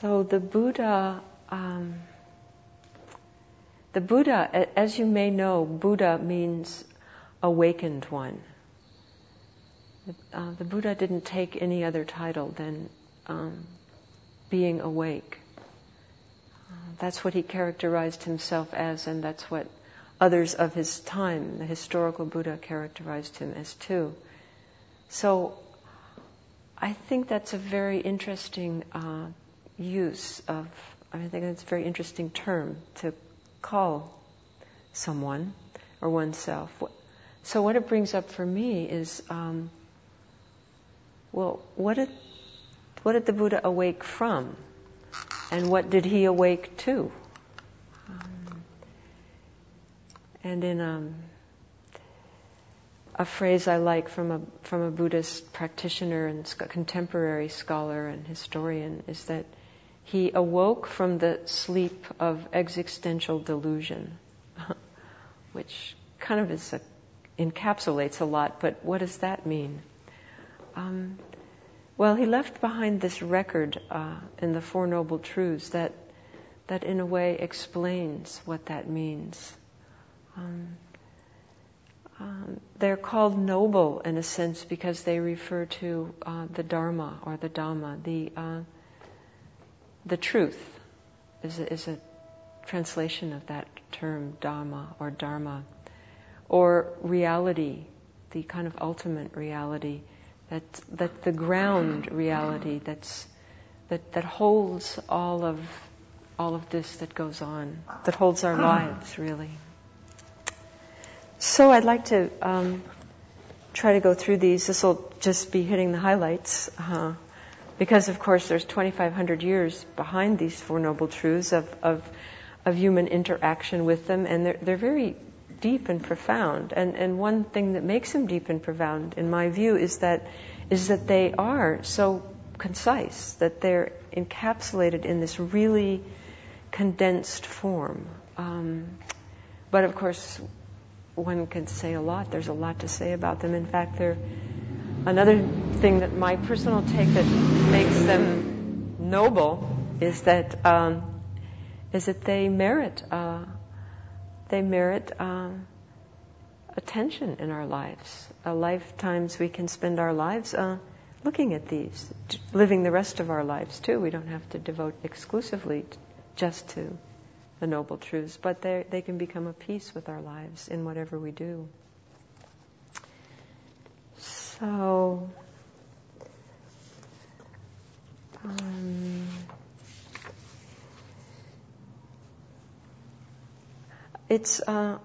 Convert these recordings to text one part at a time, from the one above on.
So the Buddha, um, the Buddha, as you may know, Buddha means awakened one. Uh, the Buddha didn't take any other title than um, being awake. Uh, that's what he characterized himself as, and that's what others of his time, the historical Buddha, characterized him as too. So I think that's a very interesting uh, use of, I think that's a very interesting term to call someone or oneself. So what it brings up for me is, um, well, what did, what did the Buddha awake from? And what did he awake to? Um, and in um, a phrase I like from a from a Buddhist practitioner and contemporary scholar and historian is that he awoke from the sleep of existential delusion, which kind of is a, encapsulates a lot. But what does that mean? Um, well, he left behind this record uh, in the Four Noble Truths that that in a way explains what that means. Um, um, they're called noble in a sense because they refer to uh, the Dharma or the Dhamma. The, uh, the truth is a, is a translation of that term, Dharma or Dhamma. Or reality, the kind of ultimate reality, that, that the ground reality that's, that, that holds all of, all of this that goes on, that holds our lives really. So I'd like to um, try to go through these. This will just be hitting the highlights. Uh, because of course there's 2,500 years behind these Four Noble Truths of, of, of human interaction with them, and they're, they're very deep and profound. And, and one thing that makes them deep and profound, in my view, is that, is that they are so concise, that they're encapsulated in this really condensed form. Um, but of course, one can say a lot. There's a lot to say about them. In fact, they're another thing that my personal take that makes them noble is that um, is that they merit uh, they merit uh, attention in our lives. Uh, lifetimes we can spend our lives uh, looking at these, living the rest of our lives too. We don't have to devote exclusively just to the noble truths, but they they can become a piece with our lives in whatever we do. So, um, it's, uh,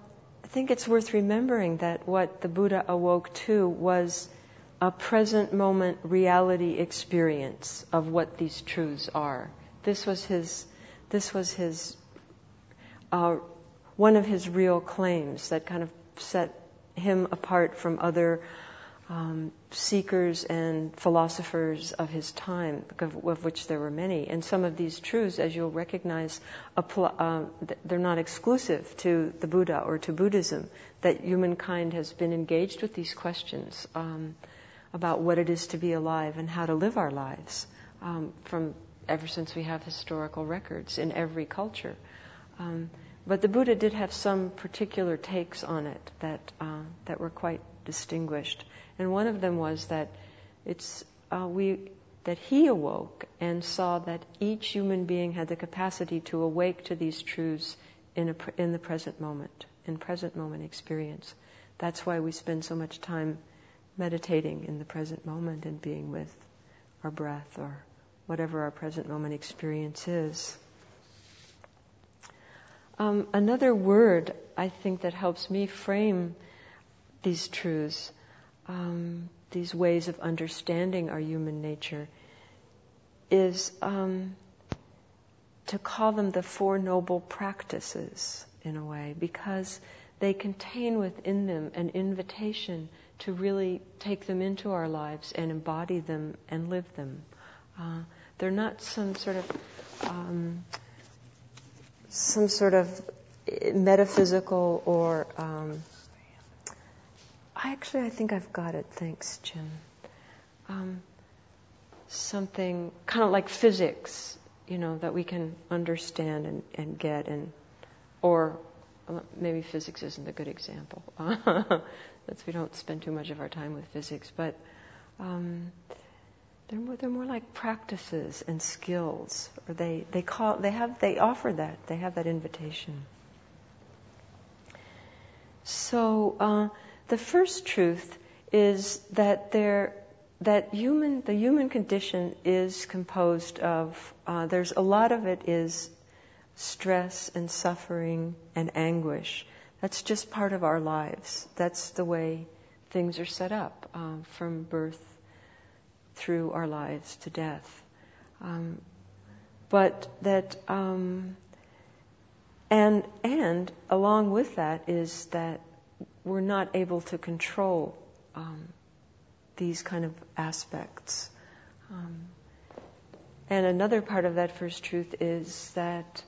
I think it's worth remembering that what the Buddha awoke to was a present moment reality experience of what these truths are. This was his, this was his uh, one of his real claims that kind of set him apart from other um, seekers and philosophers of his time, of, which there were many. And some of these truths, as you'll recognize, uh, they're not exclusive to the Buddha or to Buddhism. That humankind has been engaged with these questions um, about what it is to be alive and how to live our lives um, from ever since we have historical records in every culture. Um, but the Buddha did have some particular takes on it that uh, that were quite distinguished, and one of them was that it's uh, we that he awoke and saw that each human being had the capacity to awake to these truths in, a, in the present moment, in present moment experience. That's why we spend so much time meditating in the present moment and being with our breath or whatever our present moment experience is. Um, another word I think that helps me frame these truths, um, these ways of understanding our human nature, is um, to call them the Four Noble Practices in a way, because they contain within them an invitation to really take them into our lives and embody them and live them. Uh, they're not some sort of um, some sort of metaphysical or um, actually I think I've got it. Thanks, Jim. Um, something kind of like physics. you know, that we can understand and, and get, and or maybe physics isn't a good example. That's we don't spend too much of our time with physics, but um, they're more, they're more like practices and skills, or they, they call they have they offer that they have that invitation. So uh, the first truth is that there that human the human condition is composed of uh, there's a lot of it is stress and suffering and anguish. That's just part of our lives. That's the way things are set up uh, from birth through our lives to death. Um, but that, um, and and along with that is that we're not able to control um, these kind of aspects. Um, and another part of that first truth is that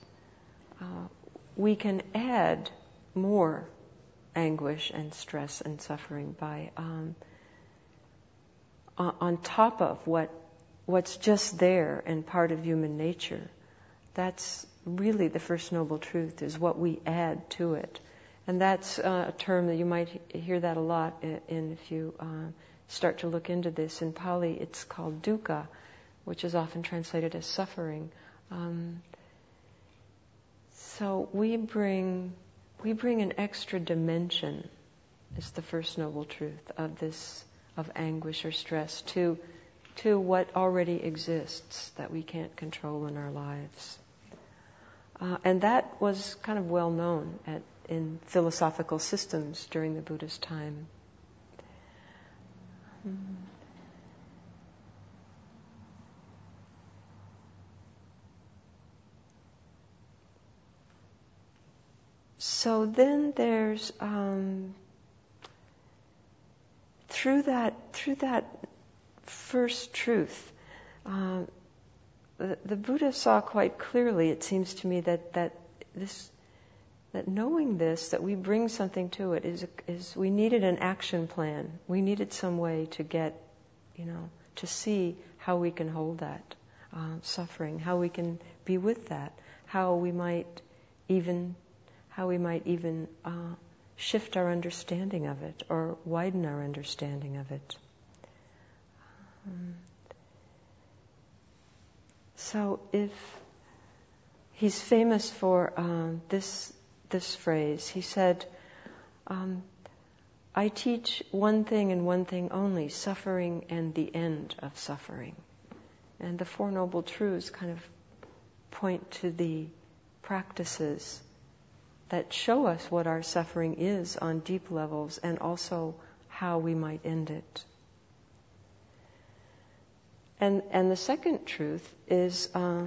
uh, we can add more anguish and stress and suffering by um, on top of what what's just there and part of human nature. That's really the first noble truth is what we add to it, and that's uh, a term that you might hear that a lot in, if you uh, start to look into this. In Pali, it's called dukkha, which is often translated as suffering. Um, so we bring we bring an extra dimension, is the first noble truth of this of anguish or stress to to what already exists that we can't control in our lives. Uh, and that was kind of well known at, in philosophical systems during the Buddha's time. So then there's um, through that through that first truth, uh, the, the, Buddha saw quite clearly. It seems to me that that this that knowing this that we bring something to it is is we needed an action plan. We needed some way to get, you know, to see how we can hold that uh, suffering, how we can be with that, how we might even how we might even uh, shift our understanding of it or widen our understanding of it. Um, so if he's famous for um, this this phrase, he said, um, "I teach one thing and one thing only: suffering and the end of suffering." And the Four Noble Truths kind of point to the practices that show us what our suffering is on deep levels and also how we might end it. And, and the second truth is uh,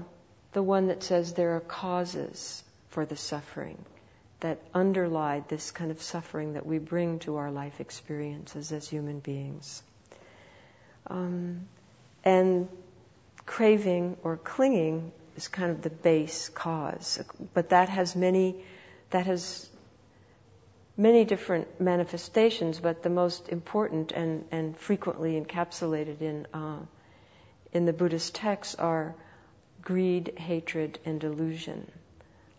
the one that says there are causes for the suffering that underlie this kind of suffering that we bring to our life experiences as human beings. Um, and craving or clinging is kind of the base cause, but that has many that has many different manifestations, but the most important and, and frequently encapsulated in, uh, in the Buddhist texts are greed, hatred, and delusion.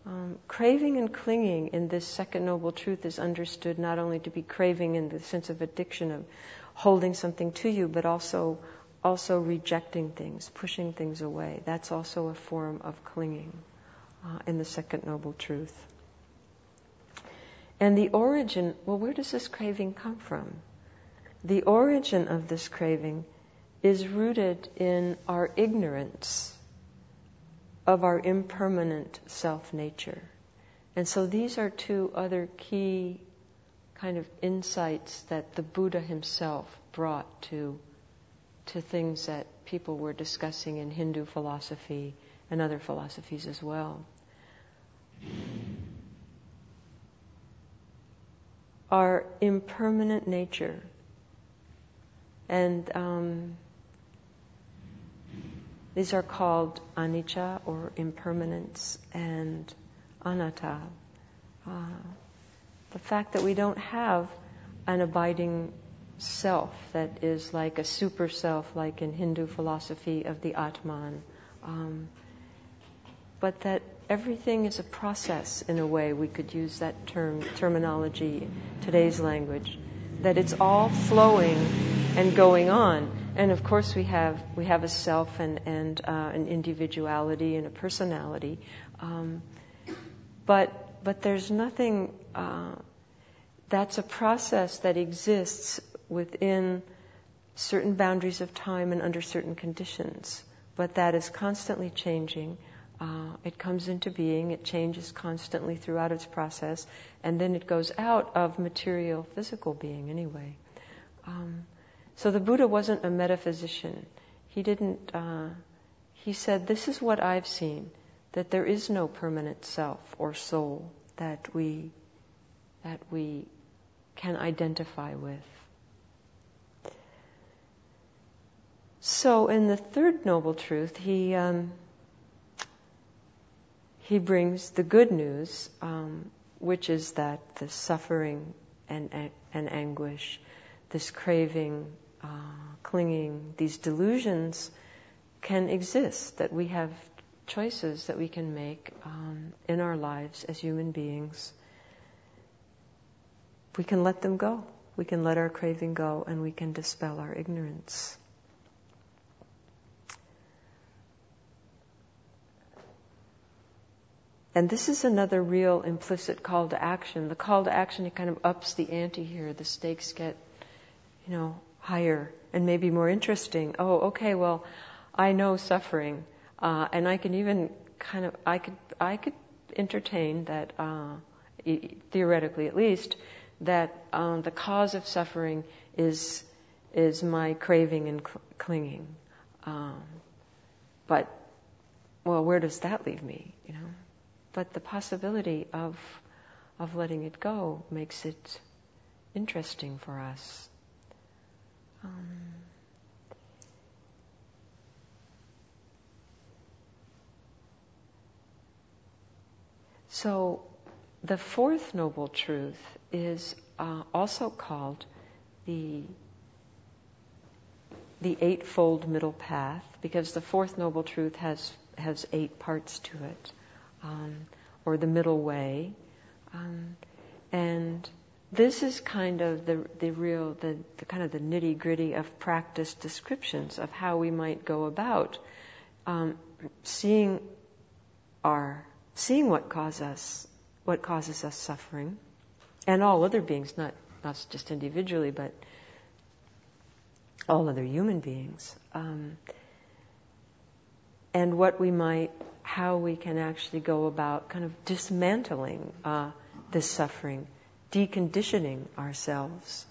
Um, craving and clinging in this second noble truth is understood not only to be craving in the sense of addiction of holding something to you, but also also rejecting things, pushing things away. That's also a form of clinging uh, in the second noble truth. And the origin, well, where does this craving come from? The origin of this craving is rooted in our ignorance of our impermanent self nature. And so these are two other key kind of insights that the Buddha himself brought to, to things that people were discussing in Hindu philosophy and other philosophies as well our impermanent nature. And um, these are called anicca or impermanence and anatta. Uh, the fact that we don't have an abiding self that is like a super self, like in Hindu philosophy of the Atman. Um, but that everything is a process in a way. We could use that term terminology, today's language, that it's all flowing and going on. And of course, we have we have a self and and uh, an individuality and a personality, um, but but there's nothing. Uh, that's a process that exists within certain boundaries of time and under certain conditions, but that is constantly changing. Uh, it comes into being, it changes constantly throughout its process, and then it goes out of material physical being anyway. Um, so the Buddha wasn't a metaphysician. He didn't, uh, he said, This is what I've seen, that there is no permanent self or soul that we, that we can identify with. So, in the third noble truth, he um, he brings the good news, um, which is that the suffering and and anguish, this craving, uh, clinging, these delusions, can exist. That we have choices that we can make um, in our lives as human beings we can let them go. We can let our craving go and we can dispel our ignorance. And this is another real implicit call to action. The call to action, it kind of ups the ante here. The stakes get, you know, higher and maybe more interesting. Oh, okay, well, I know suffering, uh, and I can even kind of, I could, I could entertain that, uh, theoretically at least, that um, the cause of suffering is is my craving and cl- clinging. Um, but well, where does that leave me? You know, but the possibility of of letting it go makes it interesting for us. Um, so, the fourth noble truth is uh, also called the the eightfold middle path because the fourth noble truth has has eight parts to it, um, or the middle way, um, and this is kind of the the real the, the kind of the nitty gritty of practice descriptions of how we might go about um, seeing our seeing what causes us what causes us suffering and all other beings, not, not just individually, but all other human beings. Um, and what we might, how we can actually go about kind of dismantling uh, this suffering, deconditioning ourselves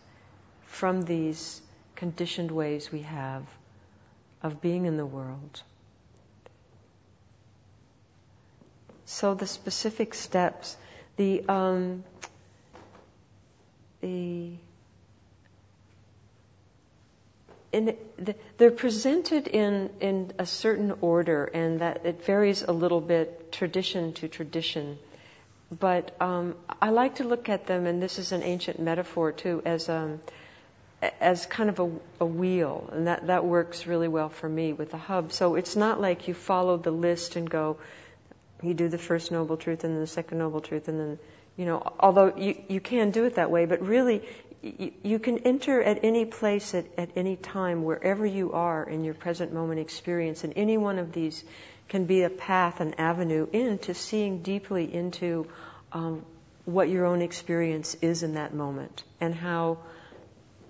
from these conditioned ways we have of being in the world. So the specific steps, the um, the in the, they're presented in, in a certain order, and that it varies a little bit tradition to tradition. But um, I like to look at them, and this is an ancient metaphor too, as um, as kind of a, a, wheel, and that that works really well for me with the hub. So it's not like you follow the list and go, you do the first noble truth and then the second noble truth, and then you know, although you, you can do it that way, but really you, you can enter at any place at, at any time, wherever you are in your present moment experience, and any one of these can be a path, an avenue into seeing deeply into um, what your own experience is in that moment, and how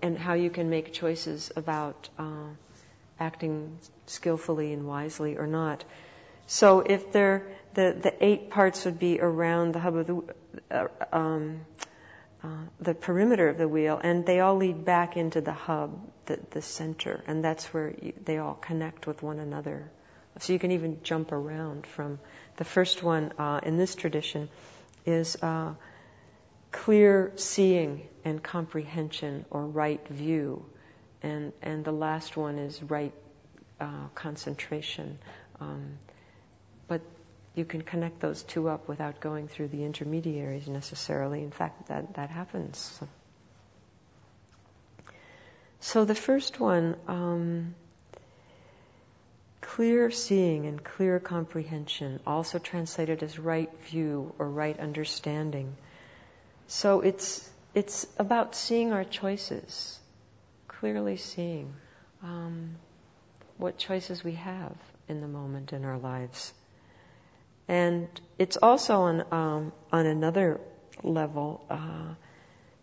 and how you can make choices about uh, acting skillfully and wisely or not. So if there, the, the eight parts would be around the hub of the, uh, um, uh, the perimeter of the wheel, and they all lead back into the hub, the, the center, and that's where you, they all connect with one another. So you can even jump around from the first one uh, in this tradition is uh, clear seeing and comprehension or right view, and and the last one is right uh, concentration. Um, but you can connect those two up without going through the intermediaries necessarily. In fact, that, that happens. So, the first one, um, clear seeing and clear comprehension, also translated as right view or right understanding. So it's, it's about seeing our choices, clearly seeing um, what choices we have in the moment in our lives. And it's also on, um, on another level, uh,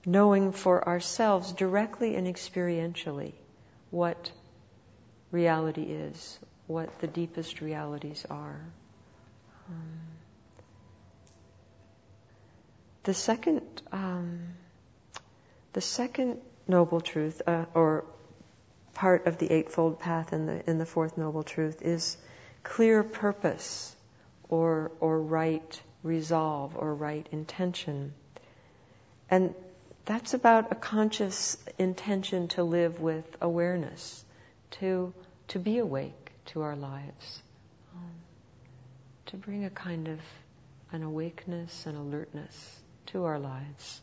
knowing for ourselves directly and experientially what reality is, what the deepest realities are. Um, the second, um, the second noble truth, uh, or part of the eightfold path in the in the fourth noble truth, is clear purpose, or or right resolve, or right intention, and that's about a conscious intention to live with awareness, to to be awake to our lives, um, to bring a kind of an awakeness and alertness to our lives.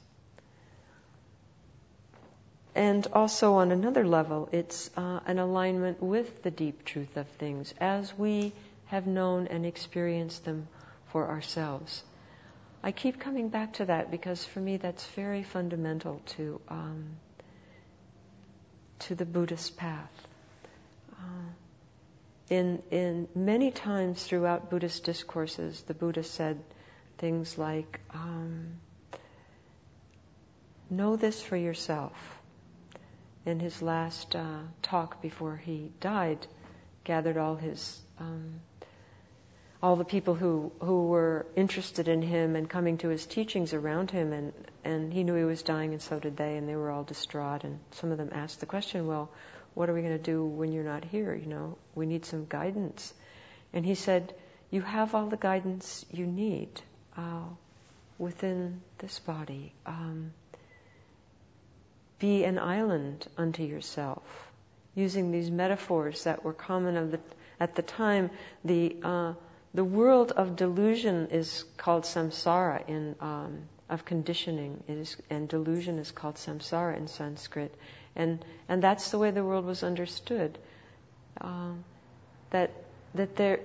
And also on another level, it's uh, an alignment with the deep truth of things as we have known and experienced them for ourselves. I keep coming back to that because for me that's very fundamental to um, to the Buddhist path. In, in many times throughout Buddhist discourses, the Buddha said things like, um, know this for yourself. In his last uh, talk before he died, gathered all his um, all the people who who were interested in him and coming to his teachings around him, and and he knew he was dying, and so did they, and they were all distraught. And some of them asked the question, well what are we going to do when you're not here? You know, we need some guidance. And he said, You have all the guidance you need uh, within this body. Um, be an island unto yourself. Using these metaphors that were common the, at the time, the uh, the world of delusion is called samsara in um, of conditioning, is, and delusion is called samsara in Sanskrit. And, and that's the way the world was understood. Uh, that, that, there,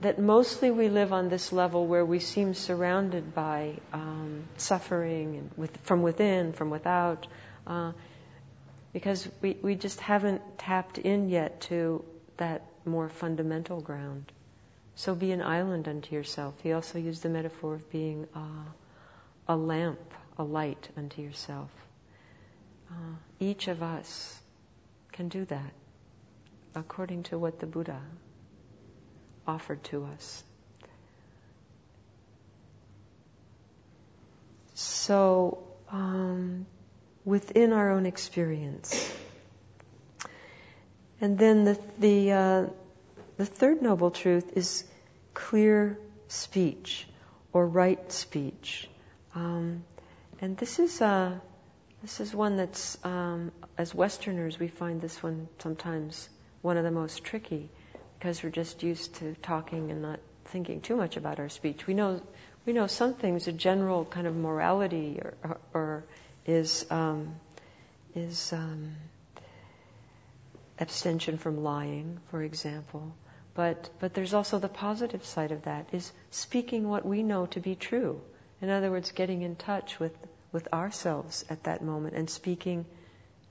that mostly we live on this level where we seem surrounded by um, suffering and with, from within, from without, uh, because we, we just haven't tapped in yet to that more fundamental ground. So be an island unto yourself. He also used the metaphor of being uh, a lamp, a light unto yourself. Uh, each of us can do that according to what the Buddha offered to us. So, um, within our own experience. And then the, the, uh, the third noble truth is clear speech or right speech. Um, and this is, uh, this is one that's, um, as Westerners, we find this one sometimes one of the most tricky because we're just used to talking and not thinking too much about our speech. We know, we know some things, a general kind of morality or, or, or is, um, is um, abstention from lying, for example. But, but there's also the positive side of that, is speaking what we know to be true. In other words, getting in touch with with ourselves at that moment and speaking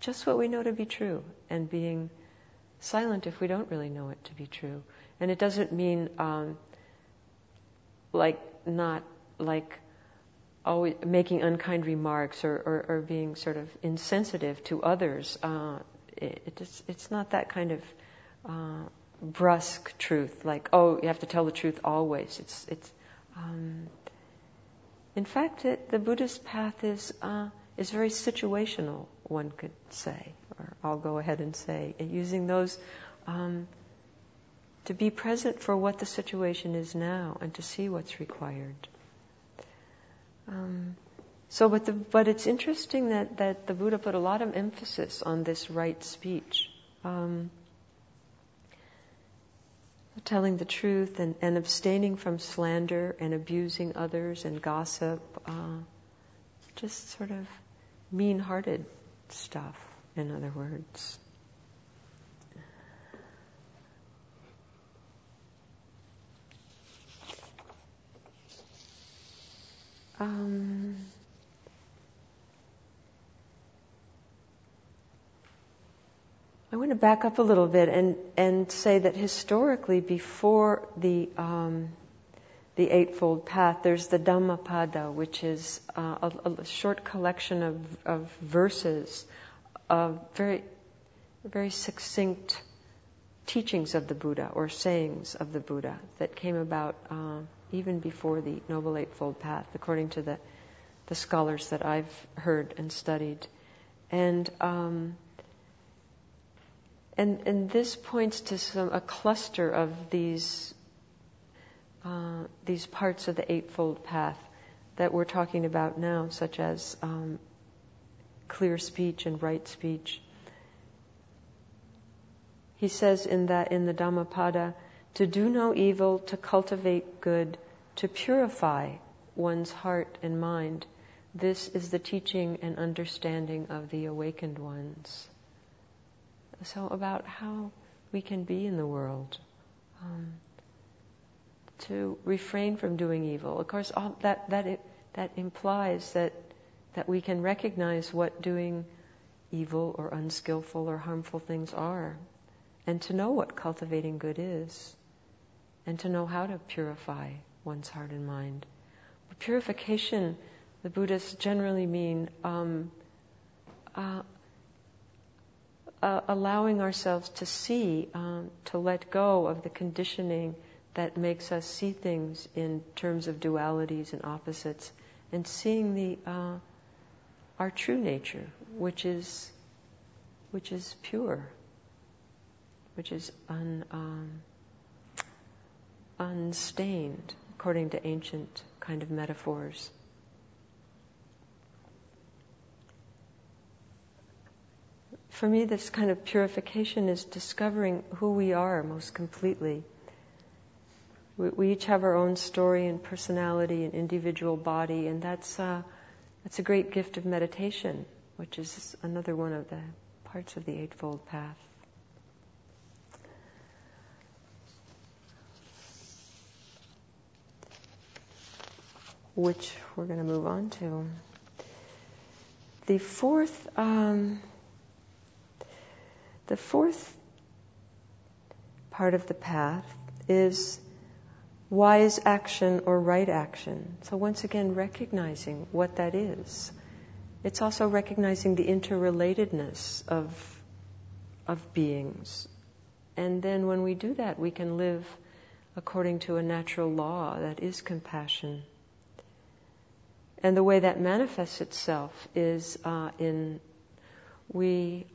just what we know to be true and being silent if we don't really know it to be true. And it doesn't mean um, like not like always making unkind remarks or, or, or being sort of insensitive to others. Uh, it, it's, it's not that kind of uh, brusque truth, like oh you have to tell the truth always. It's it's um, in fact, it, the Buddhist path is, uh, is very situational, one could say, or I'll go ahead and say, using those um, to be present for what the situation is now and to see what's required. Um, so, but, the, but it's interesting that, that the Buddha put a lot of emphasis on this right speech. Um, telling the truth and, and abstaining from slander and abusing others and gossip, uh, just sort of mean hearted stuff, in other words. Um, I want to back up a little bit and, and say that historically, before the um, the Eightfold Path, there's the Dhammapada, which is uh, a, a, short collection of, of verses, of very very succinct teachings of the Buddha or sayings of the Buddha that came about uh, even before the Noble Eightfold Path, according to the the scholars that I've heard and studied, and um, and, and this points to some, a cluster of these, uh, these parts of the Eightfold Path that we're talking about now, such as um, clear speech and right speech. He says in that in the Dhammapada, to do no evil, to cultivate good, to purify one's heart and mind. This is the teaching and understanding of the awakened ones. So, about how we can be in the world. Um, to refrain from doing evil. Of course, all that, that, that implies that, that we can recognize what doing evil or unskillful or harmful things are, and to know what cultivating good is, and to know how to purify one's heart and mind. But Purification, the Buddhists generally mean um, uh, uh, allowing ourselves to see, um, to let go of the conditioning that makes us see things in terms of dualities and opposites, and seeing the uh, our true nature, which is which is pure, which is un, um, unstained, according to ancient kind of metaphors. For me, this kind of purification is discovering who we are most completely. We, we each have our own story and personality and individual body, and that's uh, that's a great gift of meditation, which is another one of the parts of the Eightfold Path. Which we're going to move on to. The fourth. Um, the fourth part of the path is wise action or right action. So, once again, recognizing what that is. It's also recognizing the interrelatedness of, of beings. And then when we do that, we can live according to a natural law that is compassion. And the way that manifests itself is uh, in we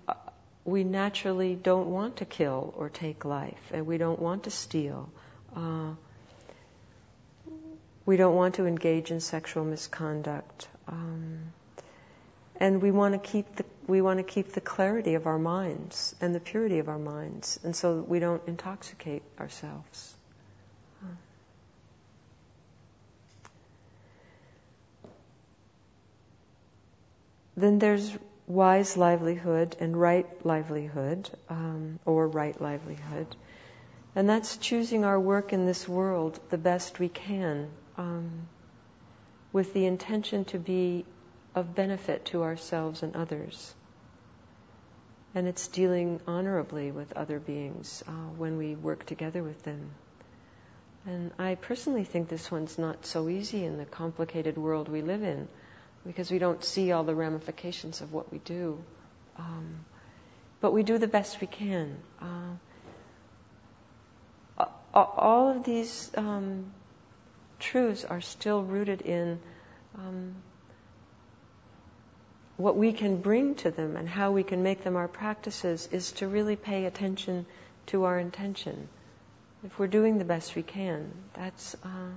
we naturally don't want to kill or take life, and we don't want to steal. Uh, we don't want to engage in sexual misconduct, um, and we want to keep the we want to keep the clarity of our minds and the purity of our minds, and so we don't intoxicate ourselves. Then there's wise livelihood and right livelihood, um, or right livelihood. And that's choosing our work in this world the best we can, um, with the intention to be of benefit to ourselves and others. And it's dealing honorably with other beings uh, when we work together with them. And I personally think this one's not so easy in the complicated world we live in because we don't see all the ramifications of what we do. Um, but we do the best we can. Uh, all of these um, truths are still rooted in um, what we can bring to them and how we can make them our practices is to really pay attention to our intention. If we're doing the best we can, that's. Uh,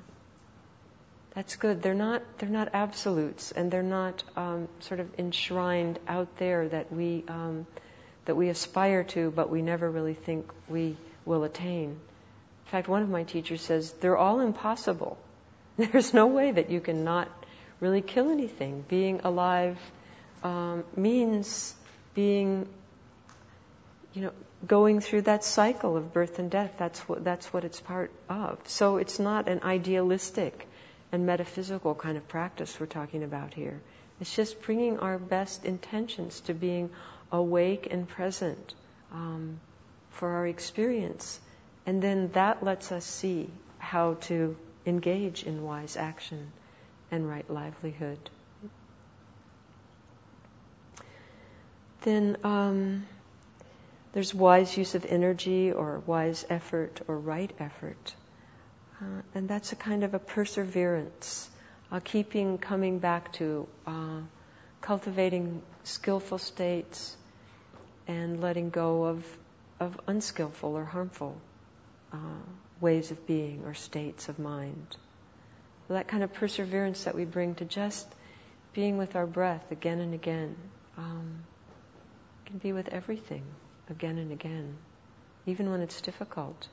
that's good. They're not they're not absolutes, and they're not um, sort of enshrined out there that we um, that we aspire to, but we never really think we will attain. In fact, one of my teachers says they're all impossible. There's no way that you can not really kill anything. Being alive um, means being, you know, going through that cycle of birth and death. That's what that's what it's part of. So it's not an idealistic and metaphysical kind of practice we're talking about here. It's just bringing our best intentions to being awake and present um, for our experience. And then that lets us see how to engage in wise action and right livelihood. Then um, there's wise use of energy or wise effort or right effort. Uh, and that's a kind of a perseverance, uh, keeping coming back to uh, cultivating skillful states and letting go of, of unskillful or harmful uh, ways of being or states of mind. That kind of perseverance that we bring to just being with our breath again and again um, can be with everything again and again, even when it's difficult.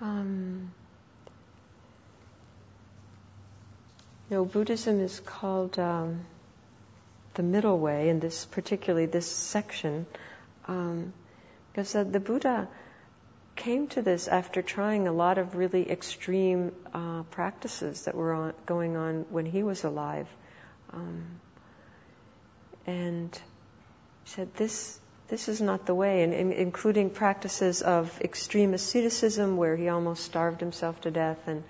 Um, you know, Buddhism is called um, the middle way, in this particularly this section, um, because uh, the Buddha came to this after trying a lot of really extreme uh, practices that were on, going on when he was alive, um, and said this this is not the way, and, and, including practices of extreme asceticism, where he almost starved himself to death, and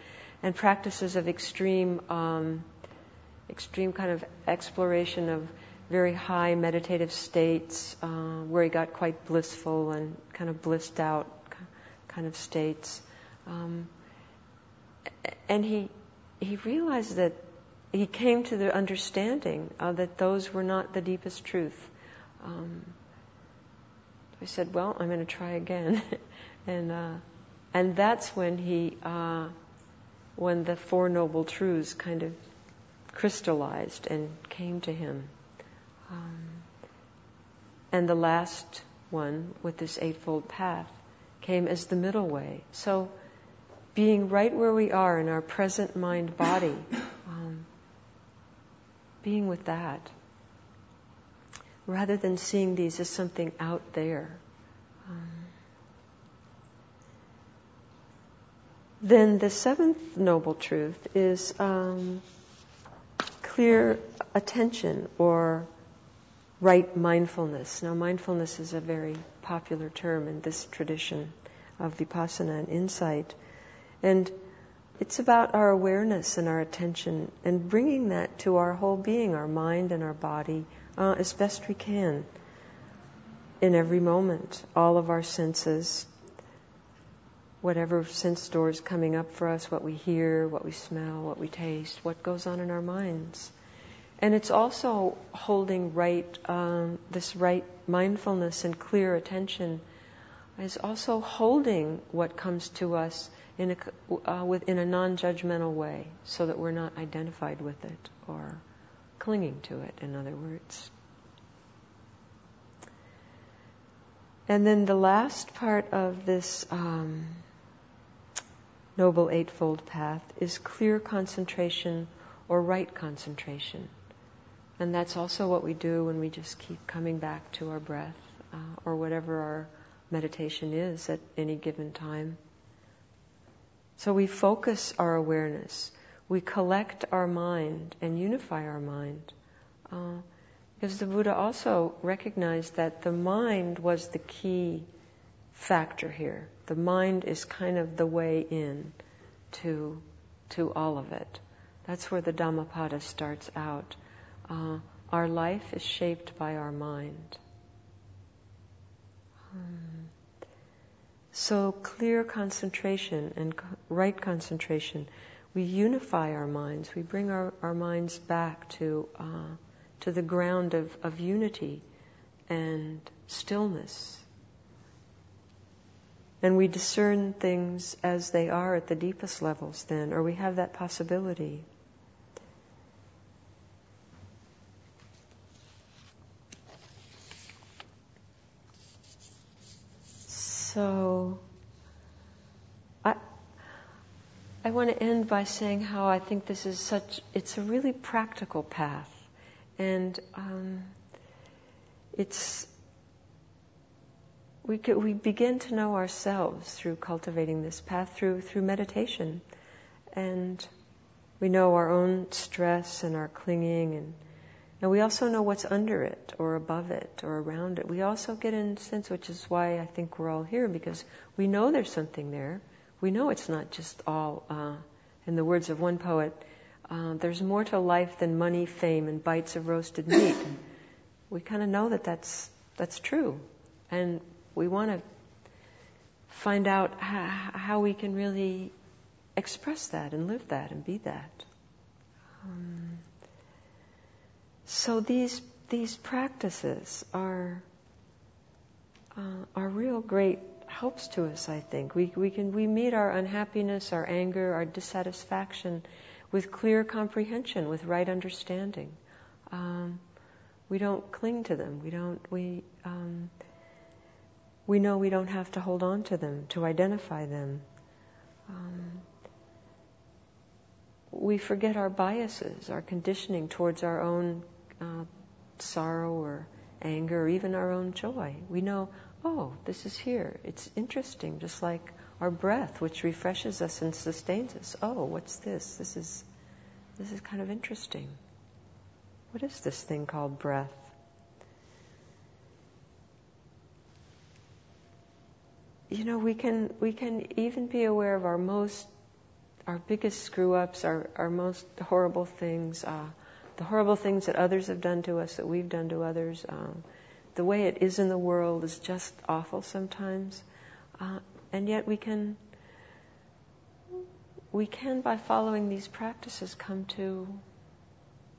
and practices of extreme um, extreme kind of exploration of very high meditative states, uh, where he got quite blissful and kind of blissed out kind of states, um, and he he realized that he came to the understanding uh, that those were not the deepest truth. Um, I said, "Well, I'm going to try again," and uh, and that's when he uh, when the four noble truths kind of crystallized and came to him. Um, and the last one with this eightfold path came as the middle way. So, being right where we are in our present mind body, um, being with that rather than seeing these as something out there. Um, then the seventh noble truth is um, clear attention or right mindfulness. Now, mindfulness is a very popular term in this tradition of vipassana and insight. And it's about our awareness and our attention and bringing that to our whole being, our mind and our body, uh, as best we can in every moment, all of our senses, whatever sense door is coming up for us, what we hear, what we smell, what we taste, what goes on in our minds. And it's also holding right, um, this right mindfulness and clear attention is also holding what comes to us in a, uh, with, in a non-judgmental way so that we're not identified with it or clinging to it, in other words. And then the last part of this um, Noble Eightfold Path is clear concentration or right concentration. And that's also what we do when we just keep coming back to our breath uh, or whatever our meditation is at any given time. So we focus our awareness, we collect our mind and unify our mind. Uh, because the Buddha also recognized that the mind was the key factor here. The mind is kind of the way in to, to all of it. That's where the Dhammapada starts out. Uh, our life is shaped by our mind. Hmm. So clear concentration and right concentration, we unify our minds. We bring our, our minds back to uh, to the ground of, of unity and stillness. And we discern things as they are at the deepest levels then, or we have that possibility. So, I, I want to end by saying how I think this is such, it's a really practical path. And um, it's we, could, we begin to know ourselves through cultivating this path, through, through meditation. And we know our own stress and our clinging, and, and we also know what's under it, or above it, or around it. We also get in sense, which is why I think we're all here, because we know there's something there. We know it's not just all, uh, in the words of one poet, uh, there's more to life than money, fame, and bites of roasted meat. we kind of know that that's, that's true. And we want to find out how, how, we can really express that and live that and be that. Um, so these these practices are uh, are real great helps to us. I think we we can we meet our unhappiness, our anger, our dissatisfaction with clear comprehension, with right understanding. Um, we don't cling to them. We don't we. Um, we know we don't have to hold on to them, to identify them. Um, we forget our biases, our conditioning towards our own uh, sorrow or anger or even our own joy. We know, oh, this is here. It's interesting, just like our breath, which refreshes us and sustains us. Oh, what's this? This is this is kind of interesting. What is this thing called breath? You know, we can we can even be aware of our most our biggest screw ups, our, our most horrible things, uh, the horrible things that others have done to us, that we've done to others. Um, the way it is in the world is just awful sometimes. Uh, and yet we can, we can, by following these practices, come to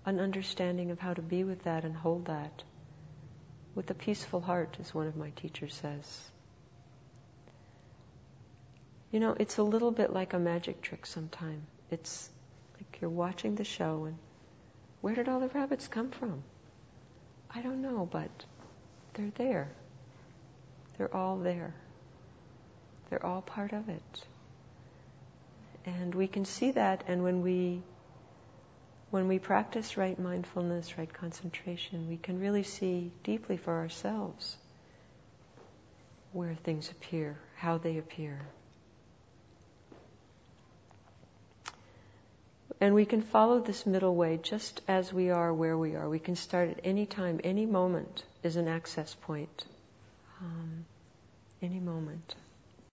an understanding of how to be with that and hold that with a peaceful heart, as one of my teachers says. You know, it's a little bit like a magic trick sometimes. It's like you're watching the show and where did all the rabbits come from? I don't know, but they're there. They're all there. They're all part of it. And we can see that and when we when we practice right mindfulness, right concentration, we can really see deeply for ourselves where things appear, how they appear. And we can follow this middle way just as we are where we are. We can start at any time, any moment is an access point. Um, any moment.